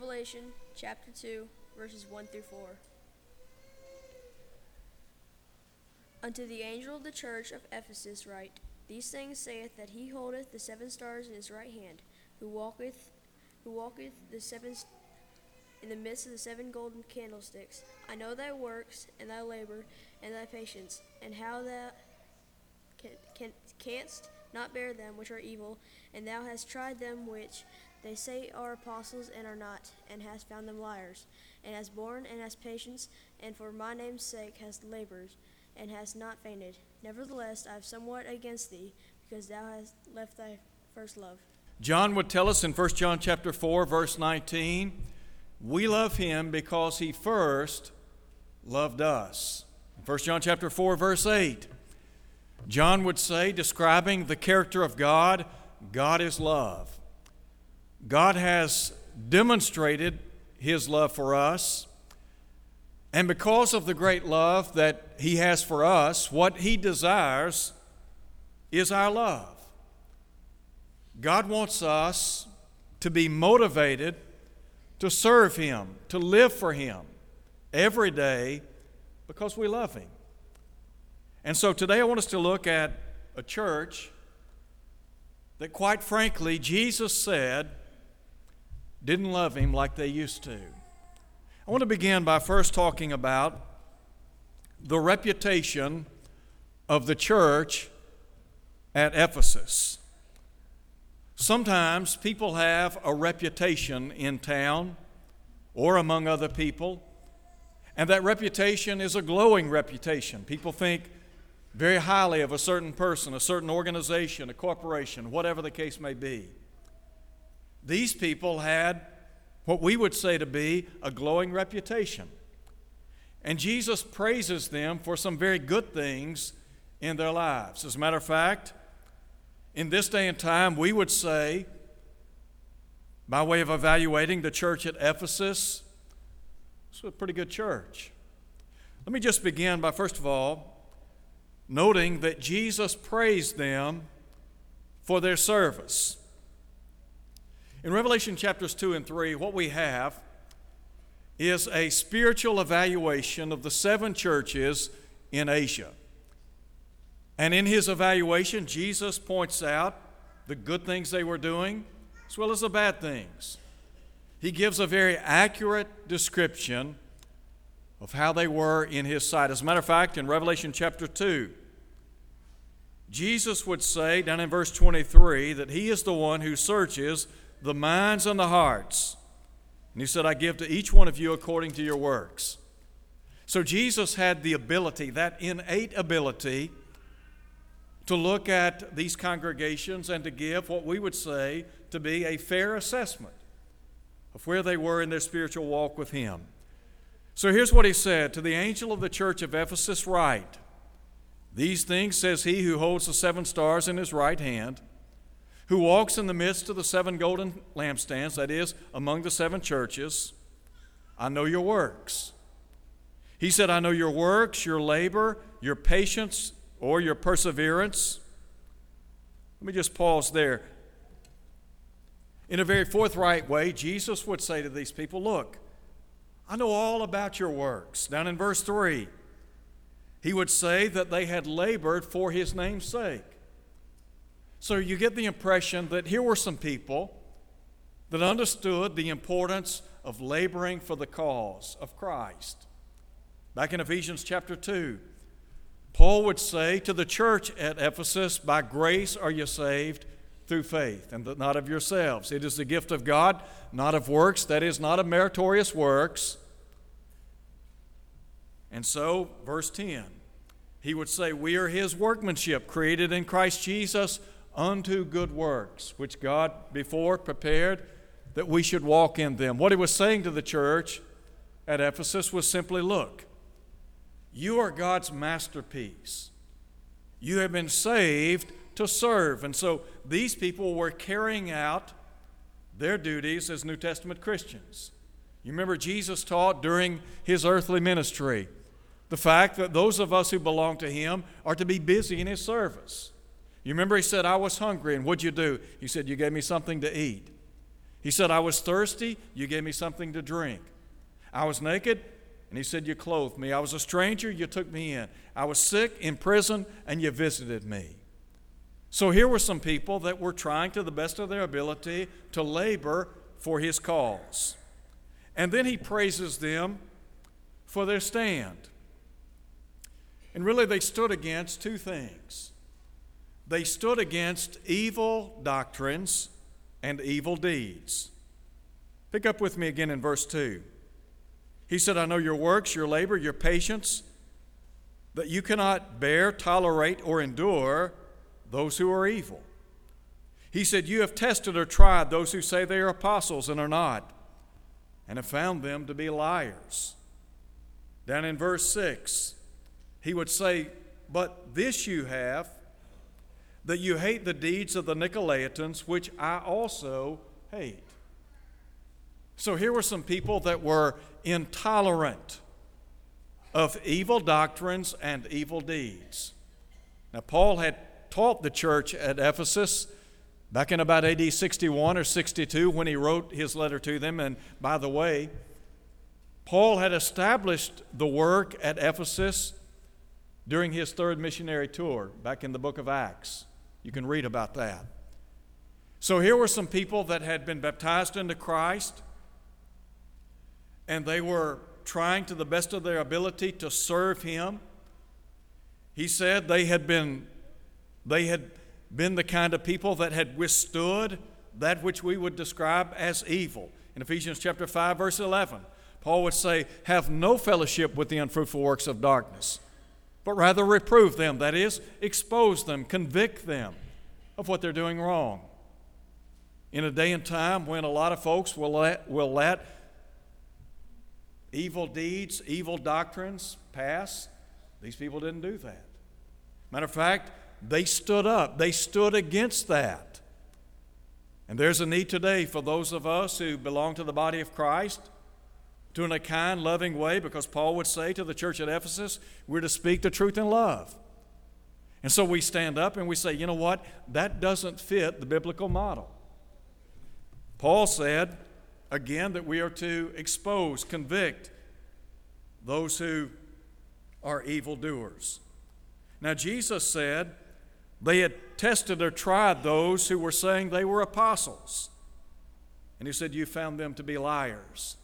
Revelation chapter 2, verses 1 through 4. Unto the angel of the church of Ephesus write, These things saith that he holdeth the seven stars in his right hand, who walketh, who walketh the seven in the midst of the seven golden candlesticks. I know thy works, and thy labor, and thy patience, and how thou can, can, canst not bear them which are evil, and thou hast tried them which they say are apostles and are not, and has found them liars, and has borne and has patience, and for my name's sake has labored, and has not fainted. Nevertheless, I have somewhat against thee, because thou hast left thy first love. John would tell us in 1 John chapter 4 verse 19, we love him because he first loved us. 1 John chapter 4 verse 8, John would say describing the character of God, God is love. God has demonstrated his love for us. And because of the great love that he has for us, what he desires is our love. God wants us to be motivated to serve Him, to live for Him every day because we love Him. And so today I want us to look at a church that, quite frankly, Jesus said didn't love Him like they used to. I want to begin by first talking about the reputation of the church at Ephesus. Sometimes people have a reputation in town or among other people, and that reputation is a glowing reputation. People think very highly of a certain person, a certain organization, a corporation, whatever the case may be. These people had what we would say to be a glowing reputation. And Jesus praises them for some very good things in their lives. As a matter of fact, in this day and time, we would say, by way of evaluating the church at Ephesus, it's a pretty good church. Let me just begin by, first of all, noting that Jesus praised them for their service. In Revelation chapters 2 and 3, what we have is a spiritual evaluation of the seven churches in Asia. And in his evaluation, Jesus points out the good things they were doing as well as the bad things. He gives a very accurate description of how they were in his sight. As a matter of fact, in Revelation chapter 2, Jesus would say down in verse 23 that he is the one who searches the minds and the hearts. And he said, I give to each one of you according to your works. So Jesus had the ability, that innate ability, to look at these congregations and to give what we would say to be a fair assessment of where they were in their spiritual walk with Him. So here's what He said To the angel of the church of Ephesus, write, These things says He who holds the seven stars in His right hand who walks in the midst of the seven golden lampstands, that is, among the seven churches, I know your works. He said, I know your works, your labor, your patience, or your perseverance. Let me just pause there. In a very forthright way, Jesus would say to these people, Look, I know all about your works. Down in verse 3, he would say that they had labored for his name's sake. So you get the impression that here were some people that understood the importance of laboring for the cause of Christ. Back in Ephesians chapter 2, Paul would say to the church at Ephesus, By grace are you saved through faith, and not of yourselves. It is the gift of God, not of works, that is, not of meritorious works. And so, verse 10, he would say, We are his workmanship, created in Christ Jesus unto good works, which God before prepared that we should walk in them. What he was saying to the church at Ephesus was simply look, you are God's masterpiece. You have been saved to serve. And so these people were carrying out their duties as New Testament Christians. You remember Jesus taught during his earthly ministry the fact that those of us who belong to him are to be busy in his service. You remember he said, I was hungry, and what'd you do? He said, You gave me something to eat. He said, I was thirsty, you gave me something to drink. I was naked, and he said, You clothed me. I was a stranger, you took me in. I was sick, in prison, and you visited me. So here were some people that were trying to the best of their ability to labor for his cause. And then he praises them for their stand. And really, they stood against two things they stood against evil doctrines and evil deeds. Pick up with me again in verse 2. He said, I know your works, your labor, your patience, that you cannot bear, tolerate, or endure those who are evil. He said, You have tested or tried those who say they are apostles and are not, and have found them to be liars. Down in verse 6, he would say, But this you have, that you hate the deeds of the Nicolaitans, which I also hate. So here were some people that were intolerant of evil doctrines and evil deeds. Now, Paul had taught the church at Ephesus back in about AD 61 or 62 when he wrote his letter to them. And by the way, Paul had established the work at Ephesus during his third missionary tour back in the book of Acts. You can read about that. So here were some people that had been baptized into Christ, and they were trying to the best of their ability to serve Him. He said they had been, they had been the kind of people that had withstood that which we would describe as evil. In Ephesians chapter 5, verse 11, Paul would say, Have no fellowship with the unfruitful works of darkness but rather reprove them. That is, expose them, convict them of what they're doing wrong. In a day and time when a lot of folks will let, will let evil deeds, evil doctrines pass, these people didn't do that. Matter of fact, they stood up, they stood against that. And there's a need today for those of us who belong to the body of Christ to in a kind, loving way, because Paul would say to the church at Ephesus, we're to speak the truth in love. And so we stand up and we say, you know what? That doesn't fit the biblical model. Paul said, again, that we are to expose, convict those who are evildoers. Now, Jesus said they had tested or tried those who were saying they were apostles. And he said, You found them to be liars.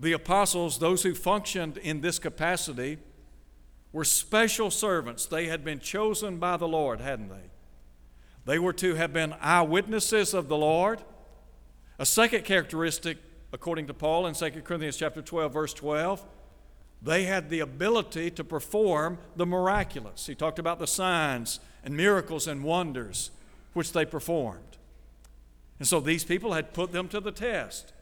The apostles, those who functioned in this capacity, were special servants. They had been chosen by the Lord, hadn't they? They were to have been eyewitnesses of the Lord. A second characteristic, according to Paul in 2 Corinthians chapter 12, verse 12, they had the ability to perform the miraculous. He talked about the signs and miracles and wonders which they performed. And so these people had put them to the test.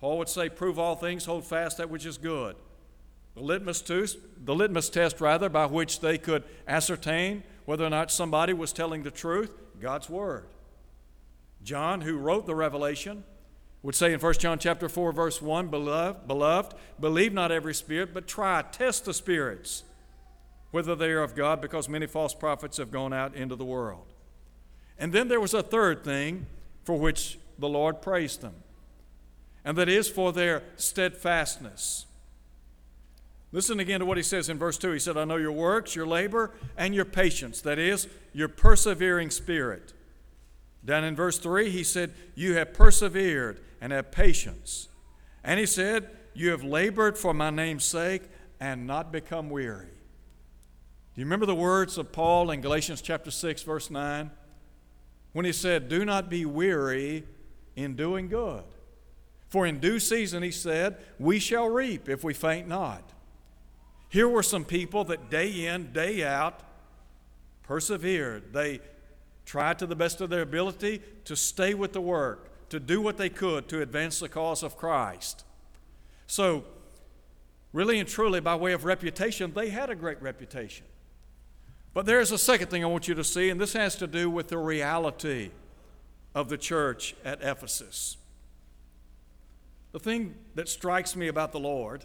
Paul would say, Prove all things, hold fast that which is good. The litmus, test, the litmus test, rather, by which they could ascertain whether or not somebody was telling the truth, God's Word. John, who wrote the Revelation, would say in 1 John chapter 4, verse 1, Beloved, beloved, believe not every spirit, but try, test the spirits, whether they are of God, because many false prophets have gone out into the world. And then there was a third thing for which the Lord praised them and that is for their steadfastness. Listen again to what he says in verse 2. He said, I know your works, your labor, and your patience, that is, your persevering spirit. Down in verse 3, he said, You have persevered and have patience. And he said, You have labored for my name's sake and not become weary. Do you remember the words of Paul in Galatians chapter 6, verse 9? When he said, Do not be weary in doing good. For in due season, he said, we shall reap if we faint not. Here were some people that day in, day out persevered. They tried to the best of their ability to stay with the work, to do what they could to advance the cause of Christ. So, really and truly, by way of reputation, they had a great reputation. But there's a second thing I want you to see, and this has to do with the reality of the church at Ephesus. The thing that strikes me about the Lord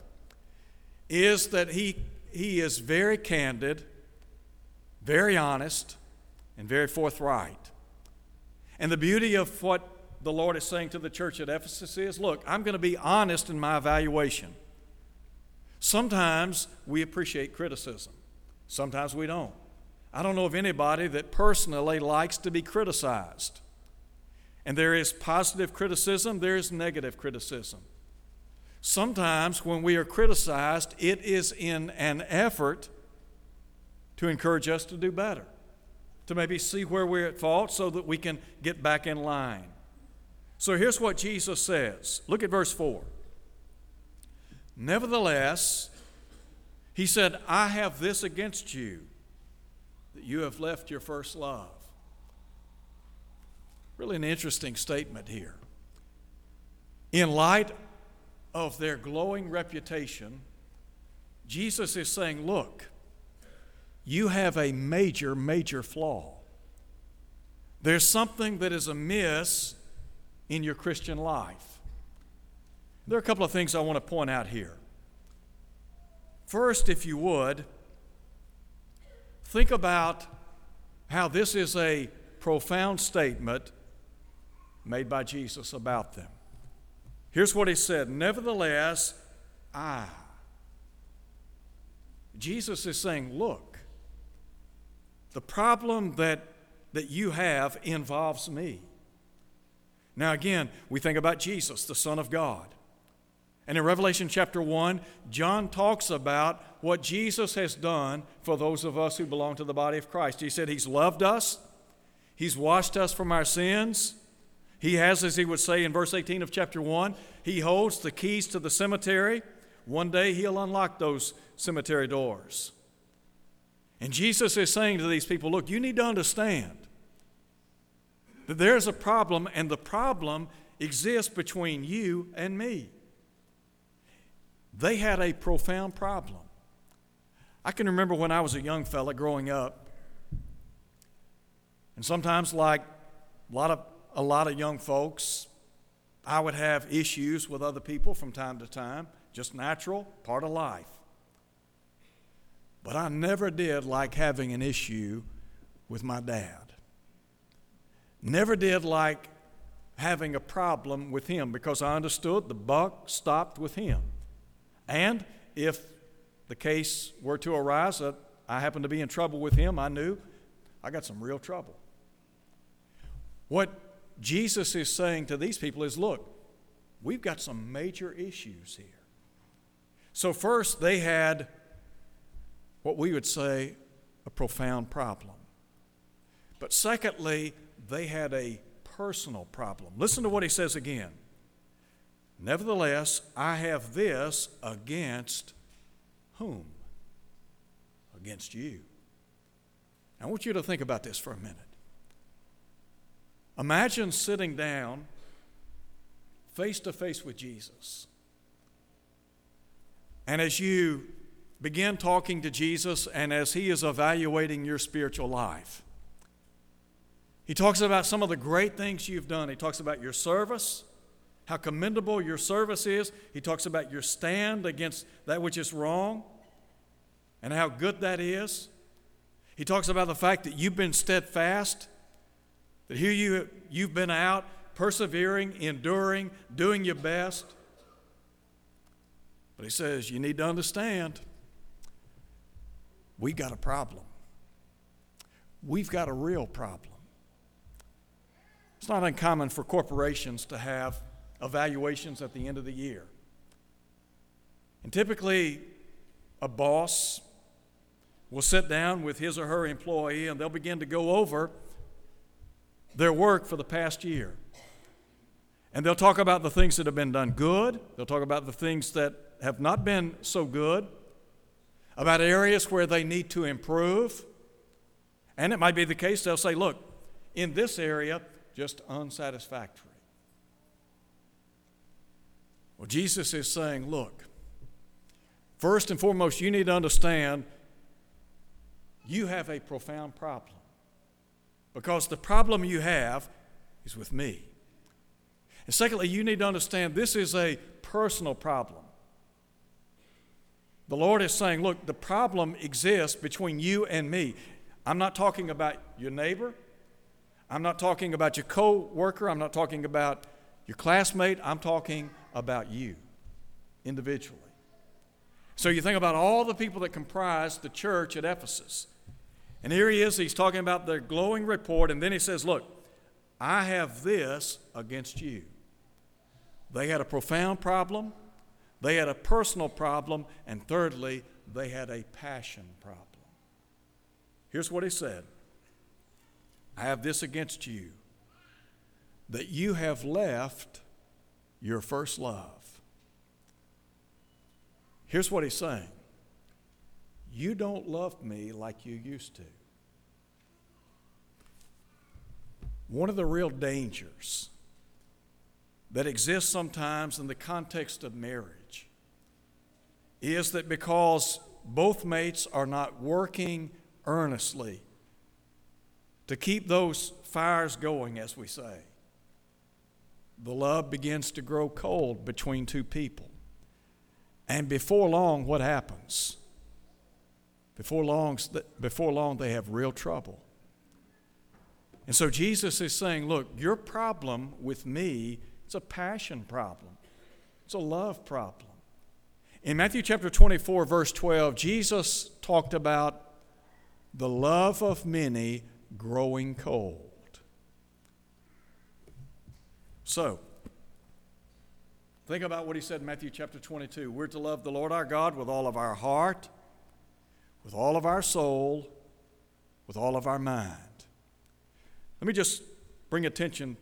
is that He, he is very candid, very honest, and very forthright. And the beauty of what the Lord is saying to the church at Ephesus is look, I'm going to be honest in my evaluation. Sometimes we appreciate criticism, sometimes we don't. I don't know of anybody that personally likes to be criticized. And there is positive criticism, there is negative criticism. Sometimes when we are criticized, it is in an effort to encourage us to do better, to maybe see where we're at fault so that we can get back in line. So here's what Jesus says. Look at verse 4. Nevertheless, he said, I have this against you, that you have left your first love. Really, an interesting statement here. In light of their glowing reputation, Jesus is saying, Look, you have a major, major flaw. There's something that is amiss in your Christian life. There are a couple of things I want to point out here. First, if you would, think about how this is a profound statement made by Jesus about them. Here's what he said Nevertheless, I. Jesus is saying, Look, the problem that, that you have involves me. Now, again, we think about Jesus, the Son of God. And in Revelation chapter 1, John talks about what Jesus has done for those of us who belong to the body of Christ. He said He's loved us, He's washed us from our sins, he has, as he would say in verse 18 of chapter 1, he holds the keys to the cemetery. One day he'll unlock those cemetery doors. And Jesus is saying to these people, look, you need to understand that there's a problem, and the problem exists between you and me. They had a profound problem. I can remember when I was a young fella growing up, and sometimes, like a lot of a lot of young folks. I would have issues with other people from time to time, just natural, part of life. But I never did like having an issue with my dad. Never did like having a problem with him because I understood the buck stopped with him. And if the case were to arise that I happened to be in trouble with him, I knew I got some real trouble. What Jesus is saying to these people is look, we've got some major issues here. So, first, they had what we would say a profound problem. But secondly, they had a personal problem. Listen to what he says again. Nevertheless, I have this against whom? Against you. I want you to think about this for a minute. Imagine sitting down face to face with Jesus. And as you begin talking to Jesus and as he is evaluating your spiritual life, he talks about some of the great things you've done. He talks about your service, how commendable your service is. He talks about your stand against that which is wrong and how good that is. He talks about the fact that you've been steadfast that here you, you've been out persevering, enduring, doing your best. But he says, you need to understand, we've got a problem. We've got a real problem. It's not uncommon for corporations to have evaluations at the end of the year. And typically, a boss will sit down with his or her employee and they'll begin to go over their work for the past year. And they'll talk about the things that have been done good, they'll talk about the things that have not been so good, about areas where they need to improve. And it might be the case they'll say, look, in this area, just unsatisfactory. Well, Jesus is saying, look, first and foremost, you need to understand you have a profound problem because the problem you have is with me. And secondly, you need to understand this is a personal problem. The Lord is saying, look, the problem exists between you and me. I'm not talking about your neighbor. I'm not talking about your co worker. I'm not talking about your classmate. I'm talking about you individually. So you think about all the people that comprise the church at Ephesus. And here he is, he's talking about the glowing report, and then he says, Look, I have this against you. They had a profound problem, they had a personal problem, and thirdly, they had a passion problem. Here's what he said I have this against you that you have left your first love. Here's what he's saying You don't love me like you used to. One of the real dangers that exists sometimes in the context of marriage is that because both mates are not working earnestly to keep those fires going, as we say, the love begins to grow cold between two people. And before long, what happens? Before long, before long, they have real trouble. And so Jesus is saying, Look, your problem with me is a passion problem, it's a love problem. In Matthew chapter 24, verse 12, Jesus talked about the love of many growing cold. So, think about what he said in Matthew chapter 22. We're to love the Lord our God with all of our heart, with all of our soul, with all of our mind. Let me just bring attention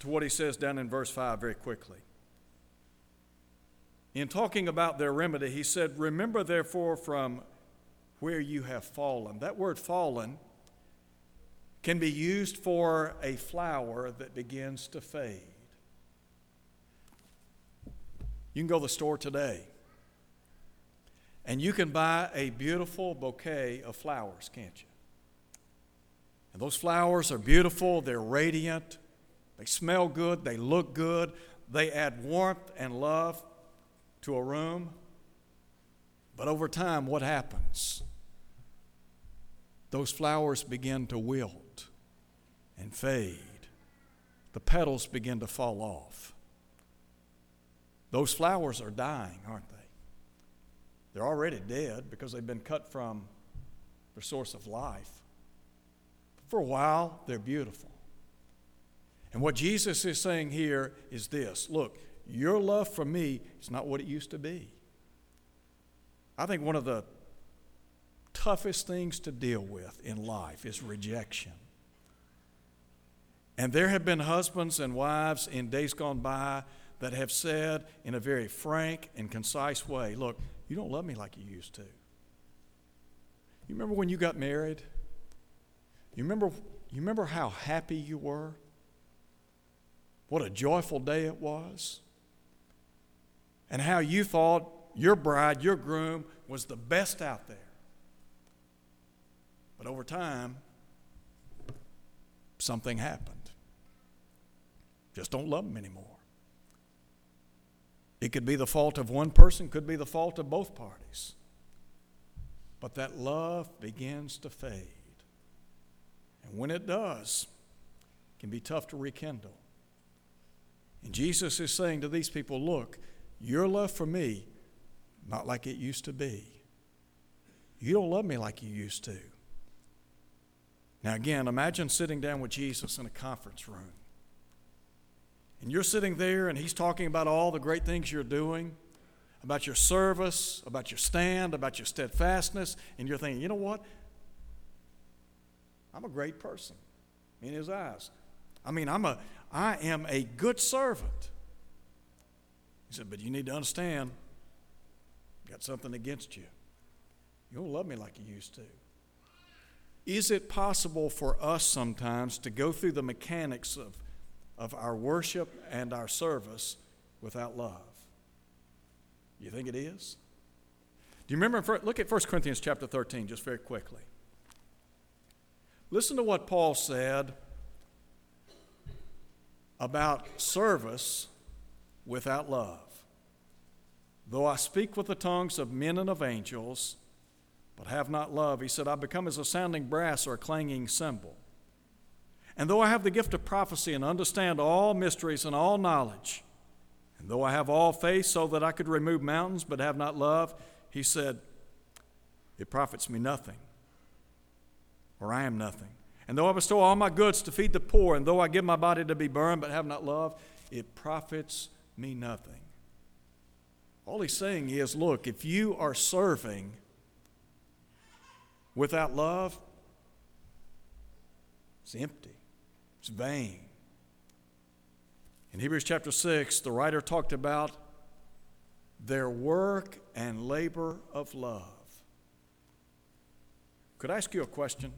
to what he says down in verse 5 very quickly. In talking about their remedy, he said, Remember therefore from where you have fallen. That word fallen can be used for a flower that begins to fade. You can go to the store today and you can buy a beautiful bouquet of flowers, can't you? And those flowers are beautiful, they're radiant, they smell good, they look good, they add warmth and love to a room. But over time, what happens? Those flowers begin to wilt and fade. The petals begin to fall off. Those flowers are dying, aren't they? They're already dead because they've been cut from their source of life. For a while, they're beautiful. And what Jesus is saying here is this look, your love for me is not what it used to be. I think one of the toughest things to deal with in life is rejection. And there have been husbands and wives in days gone by that have said in a very frank and concise way, Look, you don't love me like you used to. You remember when you got married? You remember, you remember how happy you were? What a joyful day it was? And how you thought your bride, your groom, was the best out there. But over time, something happened just don't love them anymore. It could be the fault of one person, could be the fault of both parties. But that love begins to fade. And when it does, it can be tough to rekindle. And Jesus is saying to these people, look, your love for me, not like it used to be. You don't love me like you used to. Now, again, imagine sitting down with Jesus in a conference room. And you're sitting there, and he's talking about all the great things you're doing, about your service, about your stand, about your steadfastness, and you're thinking, you know what? I'm a great person in his eyes. I mean, I'm a, I am a good servant. He said, but you need to understand, I've got something against you. You don't love me like you used to. Is it possible for us sometimes to go through the mechanics of of our worship and our service without love? You think it is? Do you remember? Look at 1 Corinthians chapter 13 just very quickly. Listen to what Paul said about service without love. Though I speak with the tongues of men and of angels, but have not love, he said, I become as a sounding brass or a clanging cymbal. And though I have the gift of prophecy and understand all mysteries and all knowledge, and though I have all faith so that I could remove mountains but have not love, he said, it profits me nothing, or I am nothing. And though I bestow all my goods to feed the poor, and though I give my body to be burned but have not love, it profits me nothing. All he's saying is look, if you are serving without love, it's empty, it's vain. In Hebrews chapter 6, the writer talked about their work and labor of love. Could I ask you a question?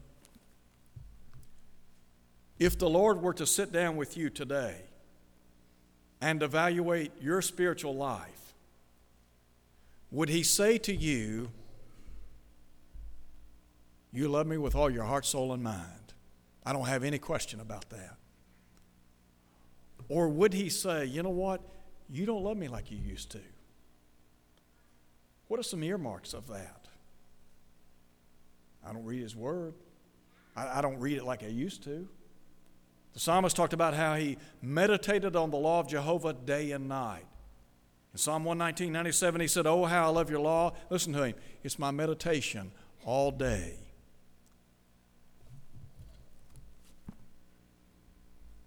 If the Lord were to sit down with you today and evaluate your spiritual life, would He say to you, You love me with all your heart, soul, and mind? I don't have any question about that. Or would He say, You know what? You don't love me like you used to. What are some earmarks of that? I don't read His Word, I, I don't read it like I used to. The psalmist talked about how he meditated on the law of Jehovah day and night. In Psalm 119, 97, he said, Oh, how I love your law. Listen to him. It's my meditation all day.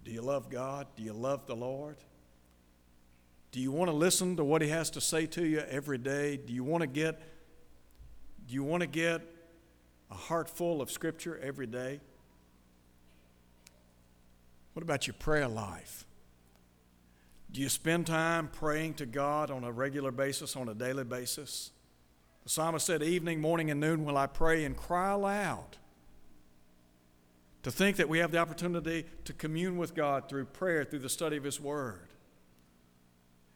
Do you love God? Do you love the Lord? Do you want to listen to what he has to say to you every day? Do you want to get do you want to get a heart full of scripture every day? What about your prayer life? Do you spend time praying to God on a regular basis, on a daily basis? The psalmist said, Evening, morning, and noon will I pray and cry aloud. To think that we have the opportunity to commune with God through prayer, through the study of His Word.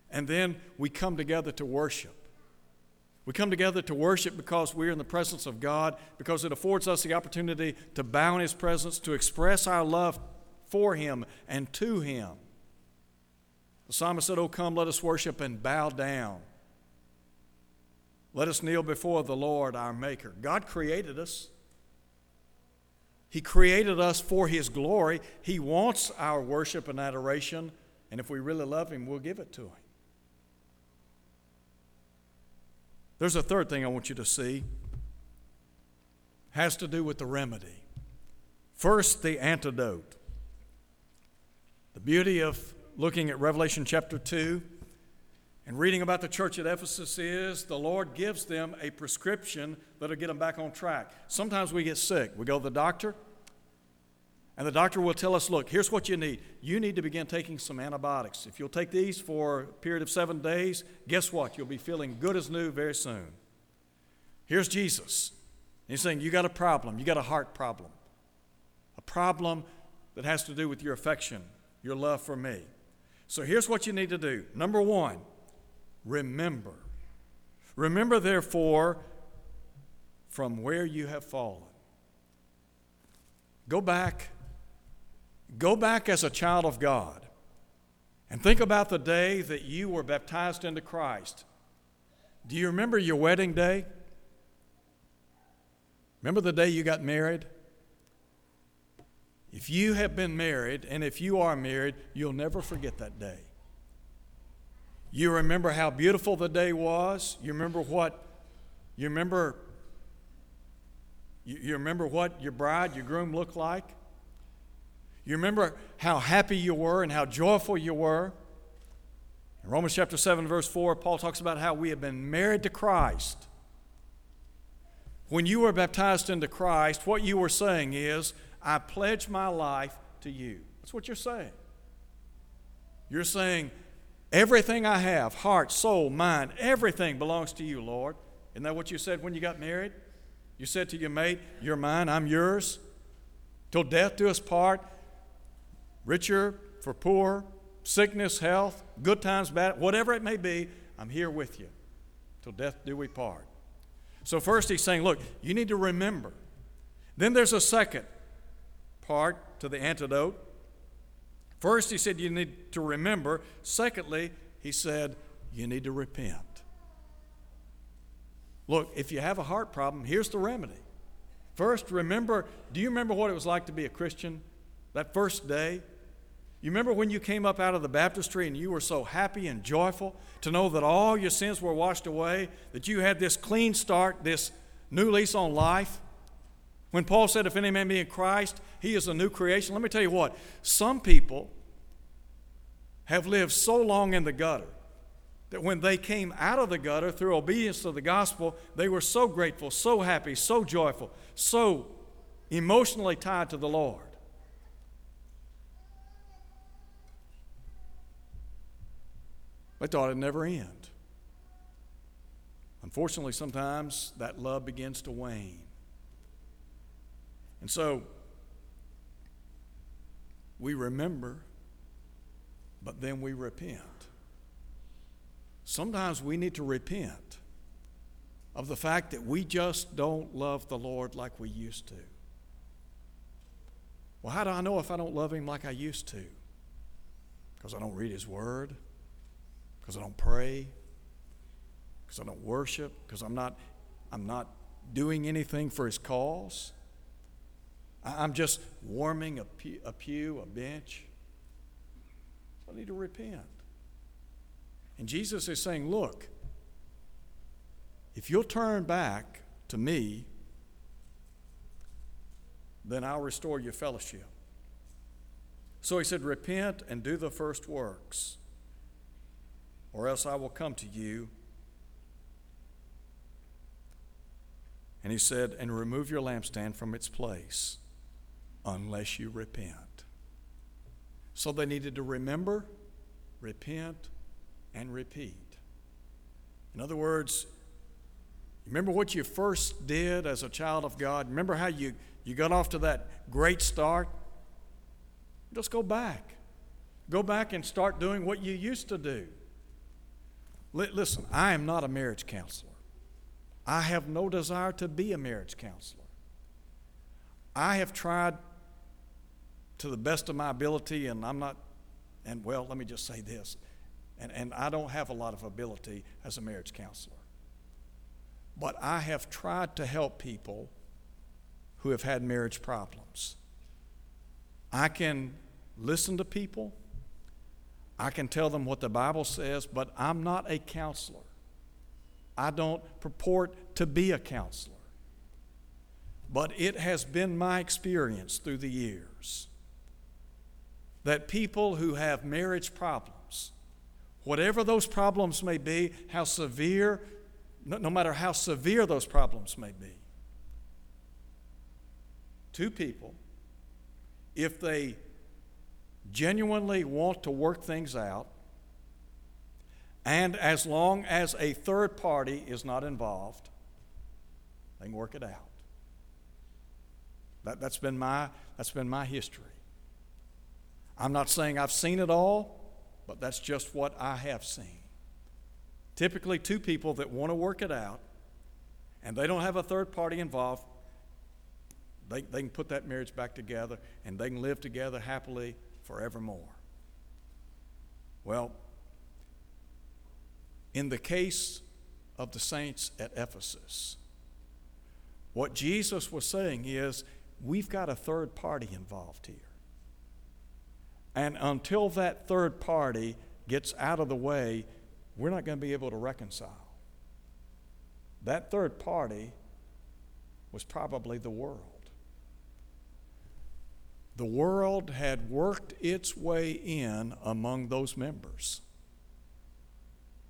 And then we come together to worship. We come together to worship because we're in the presence of God, because it affords us the opportunity to bow in His presence, to express our love for Him and to Him. The psalmist said, Oh, come, let us worship and bow down. Let us kneel before the Lord our Maker. God created us. He created us for His glory. He wants our worship and adoration, and if we really love Him, we'll give it to Him. There's a third thing I want you to see. Has to do with the remedy. First, the antidote. The beauty of looking at Revelation chapter 2 and reading about the church at Ephesus is the Lord gives them a prescription that'll get them back on track. Sometimes we get sick. We go to the doctor, and the doctor will tell us, look, here's what you need. You need to begin taking some antibiotics. If you'll take these for a period of seven days, guess what? You'll be feeling good as new very soon. Here's Jesus. He's saying, You got a problem. You got a heart problem. A problem that has to do with your affection, your love for me. So here's what you need to do. Number one, remember. Remember, therefore, from where you have fallen. Go back Go back as a child of God and think about the day that you were baptized into Christ. Do you remember your wedding day? Remember the day you got married? If you have been married and if you are married, you'll never forget that day. You remember how beautiful the day was. You remember what you remember you, you remember what your bride, your groom looked like? You remember how happy you were and how joyful you were? In Romans chapter 7, verse 4, Paul talks about how we have been married to Christ. When you were baptized into Christ, what you were saying is, I pledge my life to you. That's what you're saying. You're saying, everything I have, heart, soul, mind, everything belongs to you, Lord. Isn't that what you said when you got married? You said to your mate, You're mine, I'm yours. Till death do us part richer for poor, sickness, health, good times, bad, whatever it may be, I'm here with you till death do we part. So, first, he's saying, look, you need to remember. Then there's a second part to the antidote. First, he said, you need to remember. Secondly, he said, you need to repent. Look, if you have a heart problem, here's the remedy. First, remember do you remember what it was like to be a Christian that first day? You remember when you came up out of the baptistry and you were so happy and joyful to know that all your sins were washed away, that you had this clean start, this new lease on life? When Paul said, If any man be in Christ, he is a new creation. Let me tell you what, some people have lived so long in the gutter that when they came out of the gutter through obedience to the gospel, they were so grateful, so happy, so joyful, so emotionally tied to the Lord. They thought it'd never end. Unfortunately, sometimes that love begins to wane. And so, we remember, but then we repent. Sometimes we need to repent of the fact that we just don't love the Lord like we used to. Well, how do I know if I don't love Him like I used to? Because I don't read His Word, because I don't pray, because I don't worship, because I'm not, I'm not doing anything for His cause. I'm just warming a pew, a, bench. I need to repent. And Jesus is saying, Look, if you'll turn back to me, then I'll restore your fellowship. So he said, Repent and do the first works, or else I will come to you. And he said, And remove your lampstand from its place unless you repent. So they needed to remember, repent, and repeat. In other words, remember what you first did as a child of God? Remember how you, you got off to that great start? Just go back. Go back and start doing what you used to do. Listen, I am not a marriage counselor. I have no desire to be a marriage counselor. I have tried to the best of my ability, and I'm not, and well, let me just say this, and, and I don't have a lot of ability as a marriage counselor. But I have tried to help people who have had marriage problems. I can listen to people, I can tell them what the Bible says, but I'm not a counselor. I don't purport to be a counselor. But it has been my experience through the years that people who have marriage problems, whatever those problems may be, how severe, no, no matter how severe those problems may be, two people, if they genuinely want to work things out, and as long as a third party is not involved, they can work it out. That, has been my, that's been my history. I'm not saying I've seen it all, but that's just what I have seen. Typically, two people that want to work it out and they don't have a third party involved, they, they can put that marriage back together and they can live together happily forevermore. Well, in the case of the saints at Ephesus, what Jesus was saying is we've got a third party involved here. And until that third party gets out of the way, we're not going to be able to reconcile. That third party was probably the world. The world had worked its way in among those members.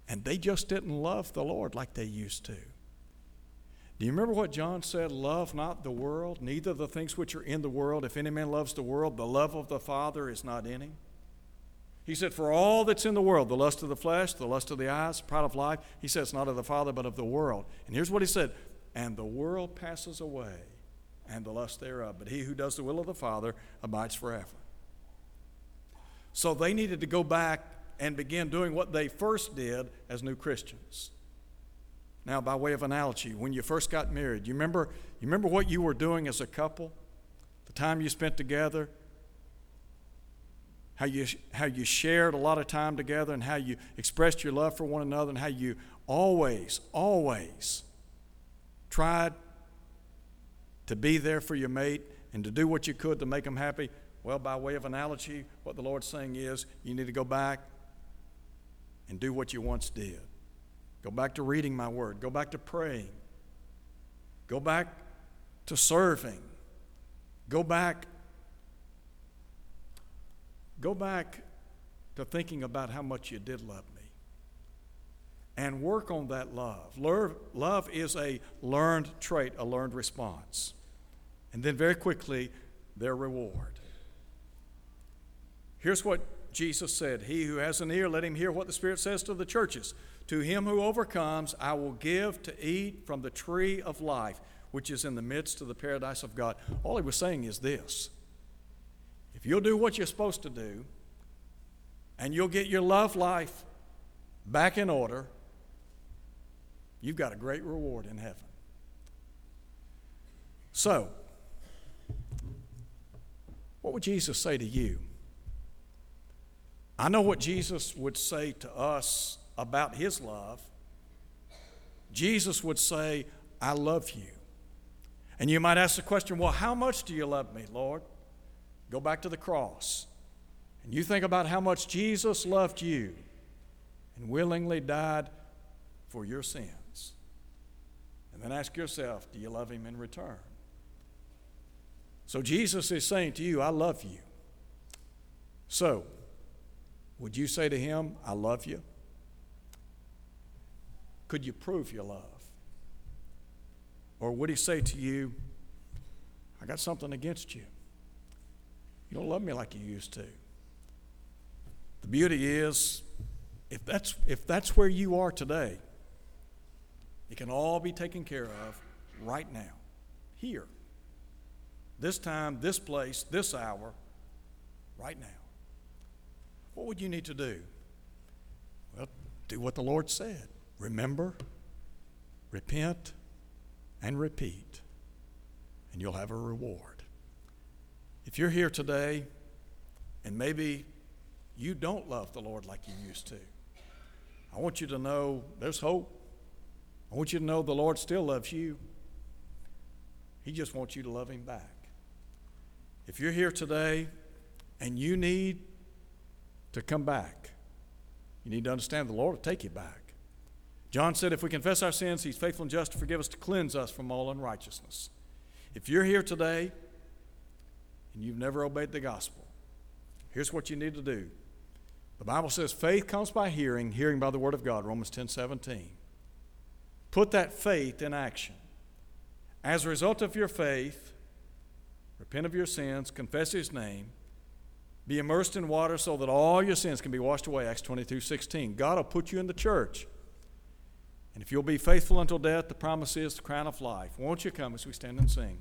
And they just didn't love the Lord like they used to. Do you remember what John said? Love not the world, neither the things which are in the world. If any man loves the world, the love of the Father is not in him. He said, For all that's in the world, the lust of the flesh, the lust of the eyes, pride of life, he says, not of the Father, but of the world. And here's what he said And the world passes away, and the lust thereof. But he who does the will of the Father abides forever. So they needed to go back and begin doing what they first did as new Christians. Now, by way of analogy, when you first got married, you remember, you remember what you were doing as a couple? The time you spent together? How you, how you shared a lot of time together and how you expressed your love for one another and how you always, always tried to be there for your mate and to do what you could to make them happy? Well, by way of analogy, what the Lord's saying is you need to go back and do what you once did. Go back to reading my word. Go back to praying. Go back to serving. Go back. Go back to thinking about how much you did love me. And work on that love. Love is a learned trait, a learned response. And then, very quickly, their reward. Here's what Jesus said He who has an ear, let him hear what the Spirit says to the churches. To him who overcomes, I will give to eat from the tree of life, which is in the midst of the paradise of God. All he was saying is this if you'll do what you're supposed to do, and you'll get your love life back in order, you've got a great reward in heaven. So, what would Jesus say to you? I know what Jesus would say to us about his love. Jesus would say, I love you. And you might ask the question, well, how much do you love me, Lord? Go back to the cross. And you think about how much Jesus loved you and willingly died for your sins. And then ask yourself, do you love him in return? So Jesus is saying to you, I love you. So, would you say to him, I love you? Could you prove your love? Or would he say to you, I got something against you? You don't love me like you used to. The beauty is, if that's, if that's where you are today, it can all be taken care of right now, here, this time, this place, this hour, right now. What would you need to do? Well, do what the Lord said. Remember, repent, and repeat, and you'll have a reward. If you're here today and maybe you don't love the Lord like you used to, I want you to know there's hope. I want you to know the Lord still loves you. He just wants you to love Him back. If you're here today and you need to come back. You need to understand the Lord will take you back. John said, if we confess our sins, He's faithful and just to forgive us, to cleanse us from all unrighteousness. If you're here today and you've never obeyed the gospel, here's what you need to do. The Bible says faith comes by hearing, hearing by the word of God, Romans 10 17. Put that faith in action. As a result of your faith, repent of your sins, confess His name, be immersed in water so that all your sins can be washed away. Acts 22 16. God will put you in the church. And if you'll be faithful until death, the promise is the crown of life. Won't you come as we stand and sing?